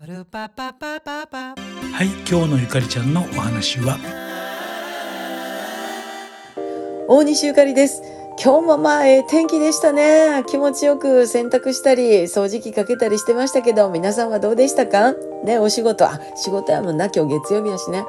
はい今日のゆかりちゃんのお話は？大西ゆかりです今日もまあ、ええ天気でしたね。気持ちよく洗濯したり、掃除機かけたりしてましたけど、皆さんはどうでしたか？ね、お仕事、あ、仕事やもんな、今日月曜日やしね。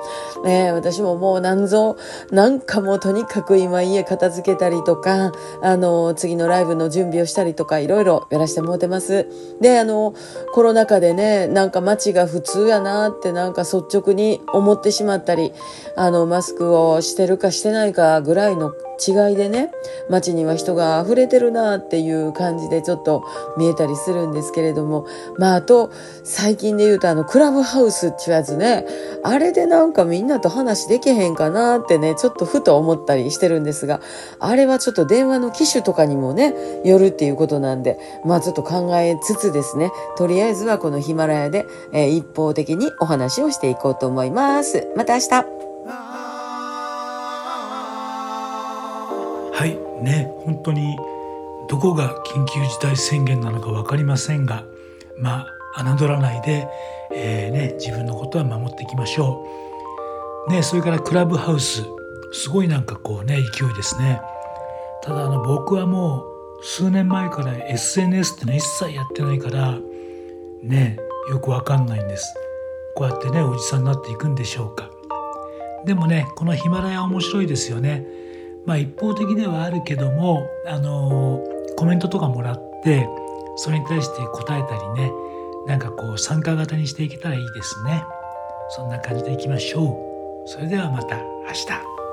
えー、私ももう何ぞ、なんかもうとにかく今家片付けたりとか、あの、次のライブの準備をしたりとか、いろいろやらしてもうてます。で、あの、コロナ禍でね、なんか街が普通やなってなんか率直に思ってしまったり、あの、マスクをしてるかしてないかぐらいの違いでね街には人が溢れてるなっていう感じでちょっと見えたりするんですけれどもまああと最近で言うとあのクラブハウスっていうやつねあれでなんかみんなと話できへんかなってねちょっとふと思ったりしてるんですがあれはちょっと電話の機種とかにもねよるっていうことなんでまあちょっと考えつつですねとりあえずはこのヒマラヤで、えー、一方的にお話をしていこうと思います。また明日はいね本当にどこが緊急事態宣言なのか分かりませんがまあ侮らないで、えー、ね、自分のことは守っていきましょう。ね、それからクラブハウスすごいなんかこうね勢いですね。ただあの僕はもう数年前から SNS っての一切やってないからねよくわかんないんです。こうやってねおじさんになっていくんでしょうか。でもねこのヒマラヤ面白いですよね。まあ、一方的ではあるけどもあのコメントとかもらってそれに対して答えたりねなんかこう参加型にしていけたらいいですね。そんな感じでいきましょう。それではまた明日。